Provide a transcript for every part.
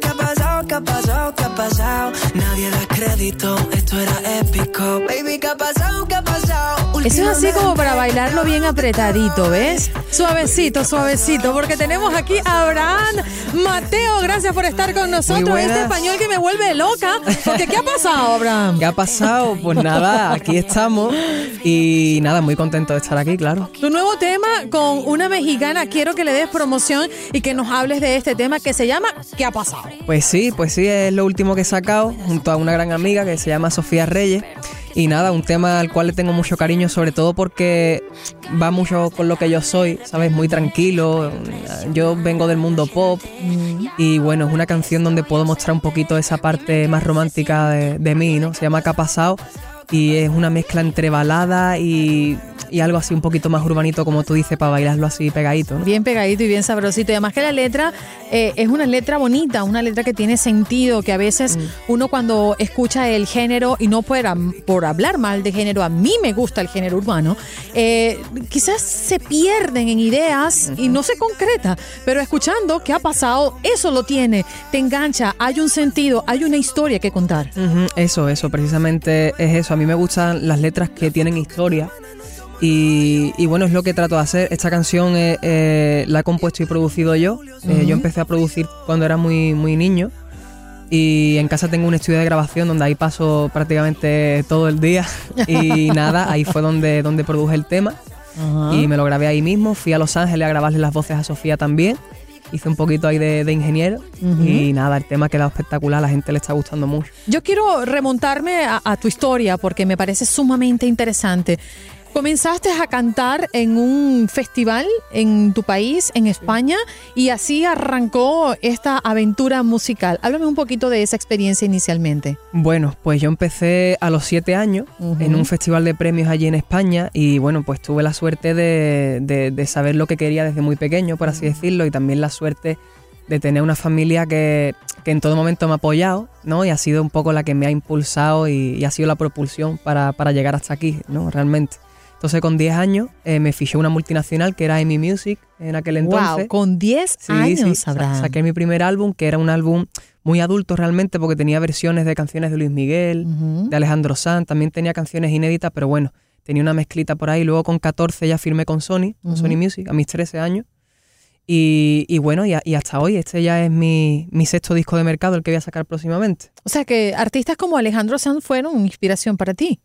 Qué ha pasado, qué ha pasado, qué ha pasado. Nadie da crédito, esto era épico. Baby, qué ha pasado, qué ha pasado. Eso es así como para bailarlo bien apretadito, ¿ves? Suavecito, suavecito, porque tenemos aquí a Abraham Mateo. Gracias por estar con nosotros. Este español que me vuelve loca. Porque, ¿qué ha pasado, Abraham? ¿Qué ha pasado? Pues nada, aquí estamos y nada, muy contento de estar aquí, claro. Tu nuevo tema con una mexicana, quiero que le des promoción y que nos hables de este tema que se llama ¿Qué ha pasado? Pues sí, pues sí, es lo último que he sacado junto a una gran amiga que se llama Sofía Reyes. Y nada, un tema al cual le tengo mucho cariño, sobre todo porque va mucho con lo que yo soy, ¿sabes? Muy tranquilo. Yo vengo del mundo pop y bueno, es una canción donde puedo mostrar un poquito esa parte más romántica de, de mí, ¿no? Se llama ¿Qué pasado? Y es una mezcla entre balada y, y algo así un poquito más urbanito, como tú dices, para bailarlo así pegadito, ¿no? Bien pegadito y bien sabrosito. Y además que la letra eh, es una letra bonita, una letra que tiene sentido, que a veces uno cuando escucha el género, y no por, por hablar mal de género, a mí me gusta el género urbano, eh, quizás se pierden en ideas y no se concreta. Pero escuchando qué ha pasado, eso lo tiene, te engancha, hay un sentido, hay una historia que contar. Eso, eso, precisamente es eso. A mí me gustan las letras que tienen historia. Y, y bueno, es lo que trato de hacer. Esta canción eh, eh, la he compuesto y producido yo. Eh, yo empecé a producir cuando era muy, muy niño. Y en casa tengo un estudio de grabación donde ahí paso prácticamente todo el día. Y nada, ahí fue donde, donde produje el tema. Y me lo grabé ahí mismo. Fui a Los Ángeles a grabarle las voces a Sofía también. Hice un poquito ahí de, de ingeniero. Y nada, el tema ha quedado espectacular. A la gente le está gustando mucho. Yo quiero remontarme a, a tu historia porque me parece sumamente interesante. Comenzaste a cantar en un festival en tu país, en España, y así arrancó esta aventura musical. Háblame un poquito de esa experiencia inicialmente. Bueno, pues yo empecé a los siete años en un festival de premios allí en España y bueno, pues tuve la suerte de, de- de saber lo que quería desde muy pequeño, por así decirlo, y también la suerte de tener una familia que, que en todo momento me ha apoyado, ¿no? Y ha sido un poco la que me ha impulsado y, y ha sido la propulsión para, para llegar hasta aquí, ¿no? Realmente. Entonces con 10 años eh, me fiché una multinacional que era EMI Music en aquel entonces. wow, con 10 Sí, años, sí, sa- saqué mi primer álbum, que era un álbum muy adulto realmente, porque tenía versiones de canciones de Luis Miguel, de Alejandro Sanz, también tenía canciones inéditas, pero bueno, tenía una mezclita por ahí. Luego con 14 ya firmé con Sony, con. Sony Music, a mis 13 años. Y, y bueno, y, a- y hasta hoy, este ya es mi, mi sexto disco de mercado, el que voy a sacar próximamente. O sea que artistas como Alejandro Sanz fueron inspiración para ti.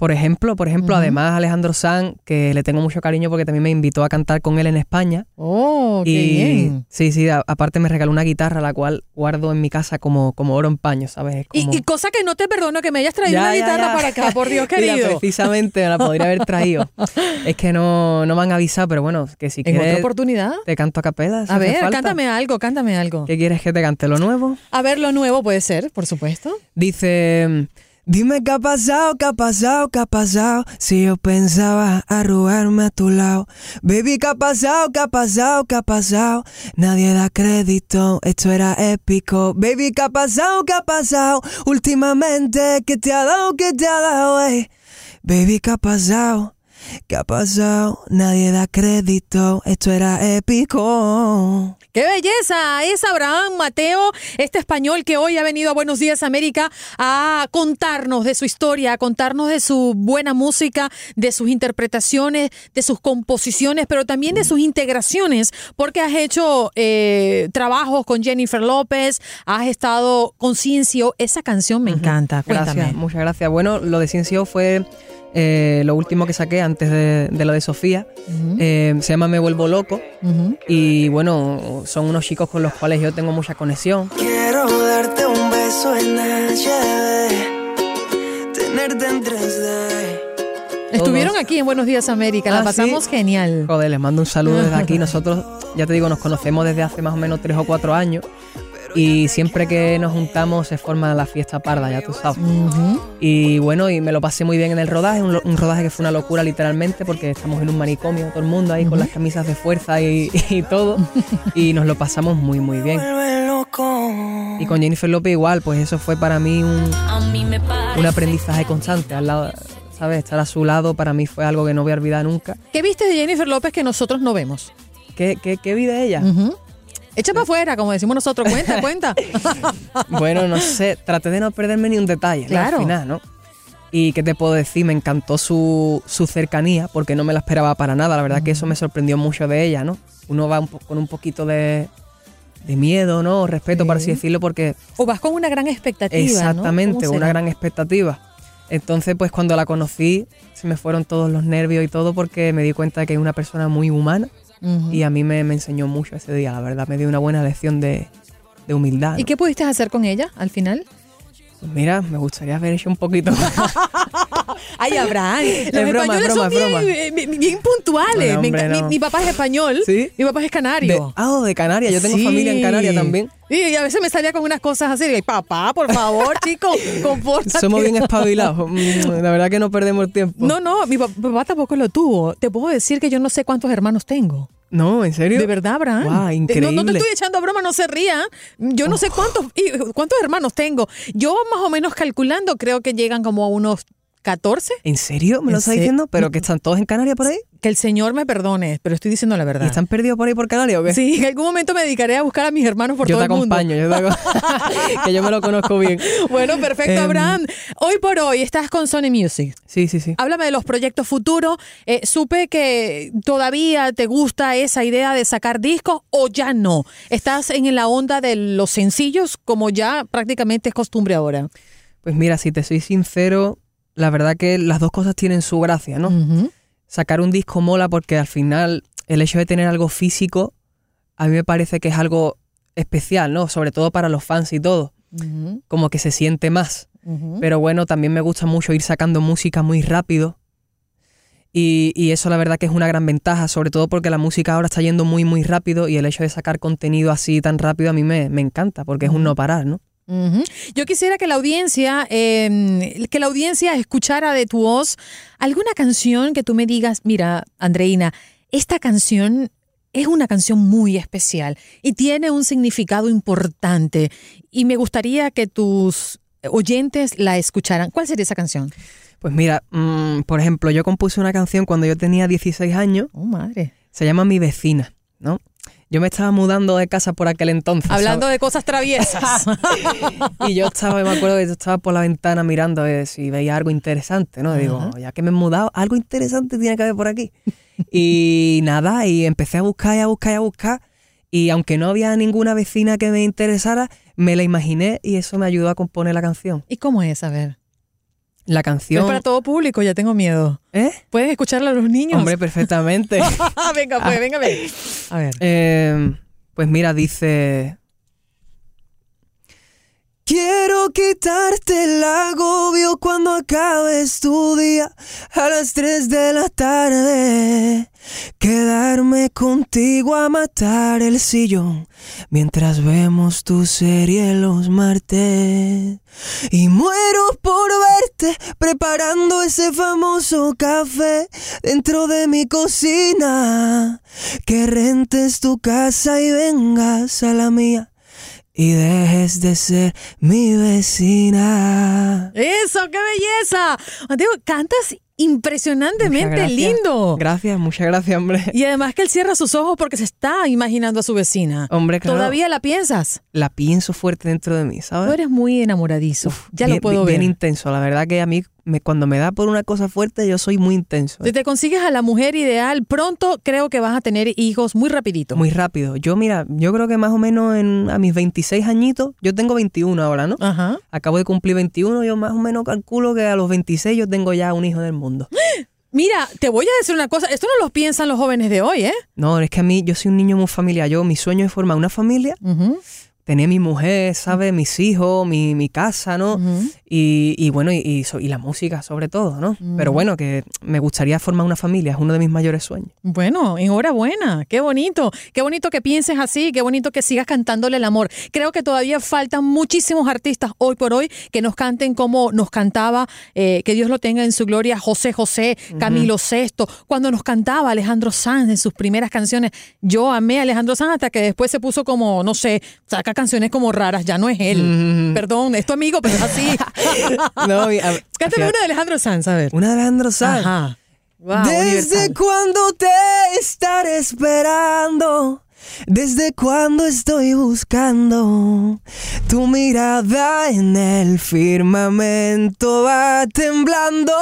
Por ejemplo, por ejemplo, Ujú. además Alejandro Sanz, que le tengo mucho cariño porque también me invitó a cantar con él en España. Oh, qué y bien. sí, sí, a- aparte me regaló una guitarra, la cual guardo en mi casa como, como oro en paño, ¿sabes? Es Y, cosa que no te perdono que me hayas traído Ya, una ya, guitarra ya. para acá, por Dios Mira, querido. precisamente me la podría haber traído. es que no, no me han avisado, pero bueno, que si en otra oportunidad. te canto a capela. si A ver, falta. cántame algo, cántame algo. ¿Qué quieres que te cante? ¿Lo nuevo? A ver, lo nuevo puede ser, por supuesto. Dice, dime qué ha pasado, qué ha pasado, qué ha pasado. Si yo pensaba arrugarme a tu lado. Baby, qué ha pasado, qué ha pasado, qué ha pasado. Nadie da crédito, esto era épico. Baby, qué ha pasado, qué ha pasado. Últimamente, ¿qué te ha dado, qué te ha dado, ey? Baby, ¿qué ha pasado? ¿Qué ha pasado? Nadie da crédito, esto era épico. ¡Qué belleza! Es Abraham Mateo, este español que hoy ha venido a Buenos Días América a contarnos de su historia, a contarnos de su buena música, de sus interpretaciones, de sus composiciones, pero también de sus integraciones, porque has hecho eh, trabajos con Jennifer López, has estado con Ciencio. Esa canción me encanta. Cuéntame. Gracias, muchas gracias. Bueno, lo de Ciencio fue eh, lo último que saqué antes de, de lo de Sofía. Eh, se llama Me Vuelvo Loco. Y bueno, son unos chicos con los cuales yo tengo mucha conexión. Quiero darte un beso en HD. Tenerte en 3D. Estuvieron aquí en Buenos Días América, la Ah, pasamos ¿sí? genial. Joder, les mando un saludo desde aquí. Nosotros, ya te digo, nos conocemos desde hace más o menos tres o cuatro años. Y siempre que nos juntamos se forma la fiesta parda, ya tú sabes. Y bueno, y me lo pasé muy bien en el rodaje, un, rodaje que fue una locura literalmente, porque estamos en un manicomio, todo el mundo ahí con las camisas de fuerza y, y todo, y nos lo pasamos muy, muy bien. Y con Jennifer López igual, pues eso fue para mí un, un aprendizaje constante, al lado, ¿sabes? Estar a su lado para mí fue algo que no voy a olvidar nunca. ¿Qué viste de Jennifer López que nosotros no vemos? ¿Qué, qué, qué vi de ella? Echa para afuera, como decimos nosotros. Cuenta, cuenta. Bueno, no sé, traté de no perderme ni un detalle ¿no? Claro. al final, ¿no? Y qué te puedo decir, me encantó su, su cercanía porque no me la esperaba para nada. La verdad que eso me sorprendió mucho de ella, ¿no? Uno va un con un poquito de, de miedo, ¿no? Respeto, por así Sí. decirlo, porque O vas con una gran expectativa. ¿no? exactamente, ¿Cómo una gran expectativa. Entonces, pues cuando la conocí, se me fueron todos los nervios y todo porque me di cuenta de que es una persona muy humana Y a mí me, me enseñó mucho ese día, la verdad. Me dio una buena lección de, de humildad. ¿Y ¿no? qué pudiste hacer con ella al final? Mira, me gustaría haber hecho un poquito más. Ay, Abraham. Los Es broma, españoles es broma, son es bien, broma. eh, bien- bien puntuales. No, Me hombre, enca- mi, no. mi papá es español. ¿Sí? Mi papá es De, canario. ah, oh, de Canarias. Yo tengo Sí. familia en Canarias también. Y a veces me salía con unas cosas así. de, Papá, por favor, chico, compórtate. Somos bien espabilados. Mm, La verdad que no perdemos el tiempo. No, no, mi pa- papá tampoco lo tuvo. Te puedo decir que yo no sé cuántos hermanos tengo. No, ¿en serio? De verdad, Abraham. Te- increíble. No, no te estoy echando broma, no se ría. Yo no sé cuántos, y- cuántos hermanos tengo. Yo más o menos calculando creo que llegan como a unos 14. ¿En serio? ¿Me lo ¿En estás se- diciendo? ¿Pero que están todos en Canarias por ahí? Que el Señor me perdone, pero estoy diciendo la ¿Y verdad. están perdidos por ahí por Canarias o qué? Sí, en algún momento me dedicaré a buscar a mis hermanos por yo todo te el mundo. acompaño, yo te que yo me lo conozco bien. Bueno, perfecto, Em, Abraham. Hoy por hoy estás con Sony Music. Sí, sí, sí. Háblame de los proyectos futuros. Eh, supe que todavía te gusta esa idea de sacar discos o ya no. Estás en la onda de los sencillos como ya prácticamente es costumbre ahora. Pues mira, si te soy sincero, la verdad que las dos cosas tienen su gracia, ¿no? Sacar un disco mola porque al final el hecho de tener algo físico a mí me parece que es algo especial, ¿no? Sobre todo para los fans y todo. Como que se siente más. Pero bueno, también me gusta mucho ir sacando música muy rápido. Y, y eso la verdad que es una gran ventaja, sobre todo porque la música ahora está yendo muy, muy rápido y el hecho de sacar contenido así tan rápido a mí me, me encanta porque es un no parar, ¿no? Yo quisiera que la audiencia, eh, que la audiencia escuchara de tu voz alguna canción que tú me digas, mira, Andreina, esta canción es una canción muy especial y tiene un significado importante y me gustaría que tus oyentes la escucharan. ¿Cuál sería esa canción? Pues mira, mm, por ejemplo, yo compuse una canción cuando yo tenía 16 años, Oh, madre. se llama Mi vecina, ¿no? Yo me estaba mudando de casa por aquel entonces. Hablando ¿sabes? de cosas traviesas. Y yo estaba, me acuerdo que yo estaba por la ventana mirando si veía algo interesante, ¿no? Digo, ya que me he mudado, algo interesante tiene que haber por aquí. Y nada, y empecé a buscar y a buscar y a buscar. Y aunque no había ninguna vecina que me interesara, me la imaginé y eso me ayudó a componer la canción. ¿Y cómo es? A ver. La Es canción... para todo público, ya tengo miedo. ¿Eh? ¿Pueden escucharla los niños? Hombre, perfectamente. venga, pues, venga, venga. A ver. Eh, pues mira, dice... Quiero quitarte el agobio cuando acabes tu día a las 3 de la tarde. Quedarme contigo a matar el sillón mientras vemos tu serie los martes. Y muero por preparando ese famoso café dentro de mi cocina. Que rentes tu casa y vengas a la mía y dejes de ser mi vecina. Eso, qué belleza. Mateo, cantas impresionantemente gracias. lindo. Gracias, muchas gracias, hombre. Y además que él cierra sus ojos porque se está imaginando a su vecina. Hombre, claro. ¿Todavía la piensas? La pienso fuerte dentro de mí, Tú ¿sabes? eres muy enamoradizo. ya bien, lo puedo bien ver. intenso. La verdad que a mí, me- cuando me da por una cosa fuerte, yo soy muy intenso. Si te consigues a la mujer ideal, pronto creo que vas a tener hijos muy rapidito. Muy rápido. Yo, mira, yo creo que más o menos en, a mis 26 añitos, yo tengo 21 ahora, ¿no? Ajá. Acabo de cumplir 21, yo más o menos calculo que a los 26 yo tengo ya un hijo del mundo. Mira, te voy a decir una cosa. Esto no lo piensan los jóvenes de hoy, ¿eh? No, es que a mí, yo soy un niño muy familiar. Yo, mi sueño es formar una familia, Ujú, tener mi mujer, ¿sabes? Mis hijos, mi, mi casa, ¿no? Y, y bueno, y, y la música sobre todo, ¿no? Pero bueno, que me gustaría formar una familia, es uno de mis mayores sueños. Bueno, enhorabuena, qué bonito, qué bonito que pienses así, qué bonito que sigas cantándole el amor. Creo que todavía faltan muchísimos artistas hoy por hoy que nos canten como nos cantaba, eh, que Dios lo tenga en su gloria, José José, Camilo Sesto, cuando nos cantaba Alejandro Sanz en sus primeras canciones. Yo amé a Alejandro Sanz hasta que después se puso como, no sé, saca canciones como raras, ya no es él. Perdón, es tu amigo, pero es así. No, Cántame una de Alejandro Sanz, a ver. una de Alejandro Sanz. Ajá. Wow, Desde cuando te estaré esperando Desde cuando estoy buscando tu mirada en el firmamento va temblando.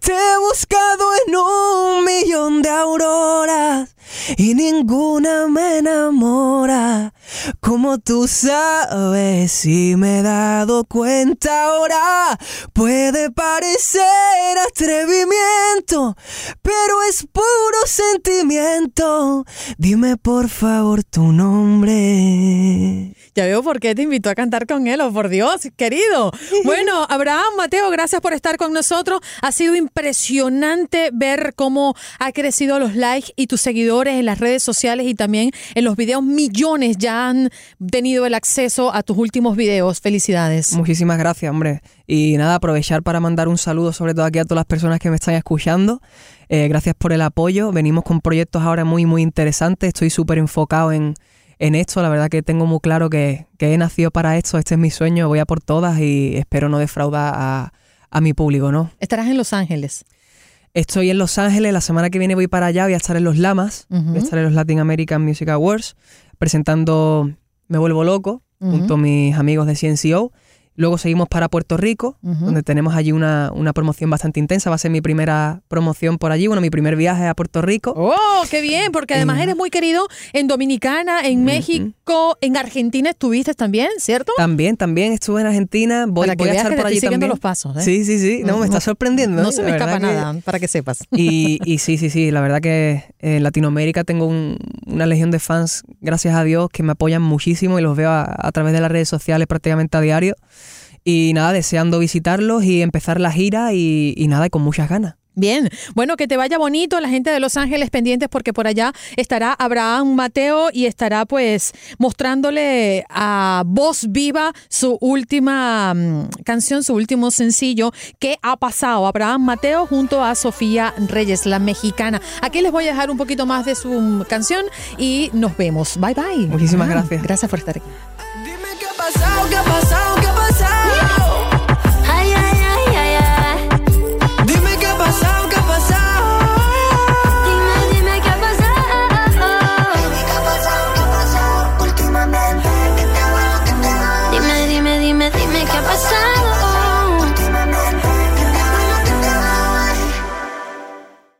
Te he buscado en un millón de auroras y ninguna me enamora. Como tú sabes y me he dado cuenta ahora, puede parecer atrevimiento, pero es puro sentimiento. Dime por favor tu nombre. Ya veo por qué te invitó a cantar con él, oh por Dios, querido. Bueno, Abraham, Mateo, gracias por estar con nosotros. Ha sido impresionante ver cómo ha crecido los likes y tus seguidores en las redes sociales y también en los videos. Millones ya han tenido el acceso a tus últimos videos. Felicidades. Muchísimas gracias, hombre. Y nada, aprovechar para mandar un saludo sobre todo aquí a todas las personas que me están escuchando. Eh, gracias por el apoyo. Venimos con proyectos ahora muy, muy interesantes. Estoy súper enfocado en en esto. La verdad que tengo muy claro que, he nacido para esto, este es mi sueño, voy a por todas y espero no defraudar a, mi público, ¿no? Estarás en Los Ángeles. Estoy en Los Ángeles, la semana que viene voy para allá, voy a estar en los Lamas, voy a estar en los Latin American Music Awards, presentando Me Vuelvo Loco, junto a mis amigos de CNCO. Luego seguimos para Puerto Rico, donde tenemos allí una, promoción bastante intensa. Va a ser mi primera promoción por allí, bueno, mi primer viaje a Puerto Rico. ¡Oh, qué bien! Porque además eres muy querido en Dominicana, en México, en Argentina estuviste también, ¿cierto? También, también estuve en Argentina. Voy, para que voy a estar por allí también. los pasos. ¿eh? Sí, sí, sí. No, me está sorprendiendo. No, se me escapa nada, para que sepas. Y, y, sí, sí, sí. La verdad que en Latinoamérica tengo una legión de fans, gracias a Dios, que me apoyan muchísimo y los veo a través de las redes sociales prácticamente a diario. Y nada, deseando visitarlos y empezar la gira y, nada, y con muchas ganas. Bien, bueno, que te vaya bonito la gente de Los Ángeles pendientes porque por allá estará Abraham Mateo y estará pues mostrándole a voz viva su última mm, canción, su último sencillo que ha pasado Abraham Mateo junto a Sofía Reyes, la mexicana. Aquí les voy a dejar un poquito más de su mm, canción y nos vemos. Bye bye. Muchísimas gracias. Gracias por estar aquí.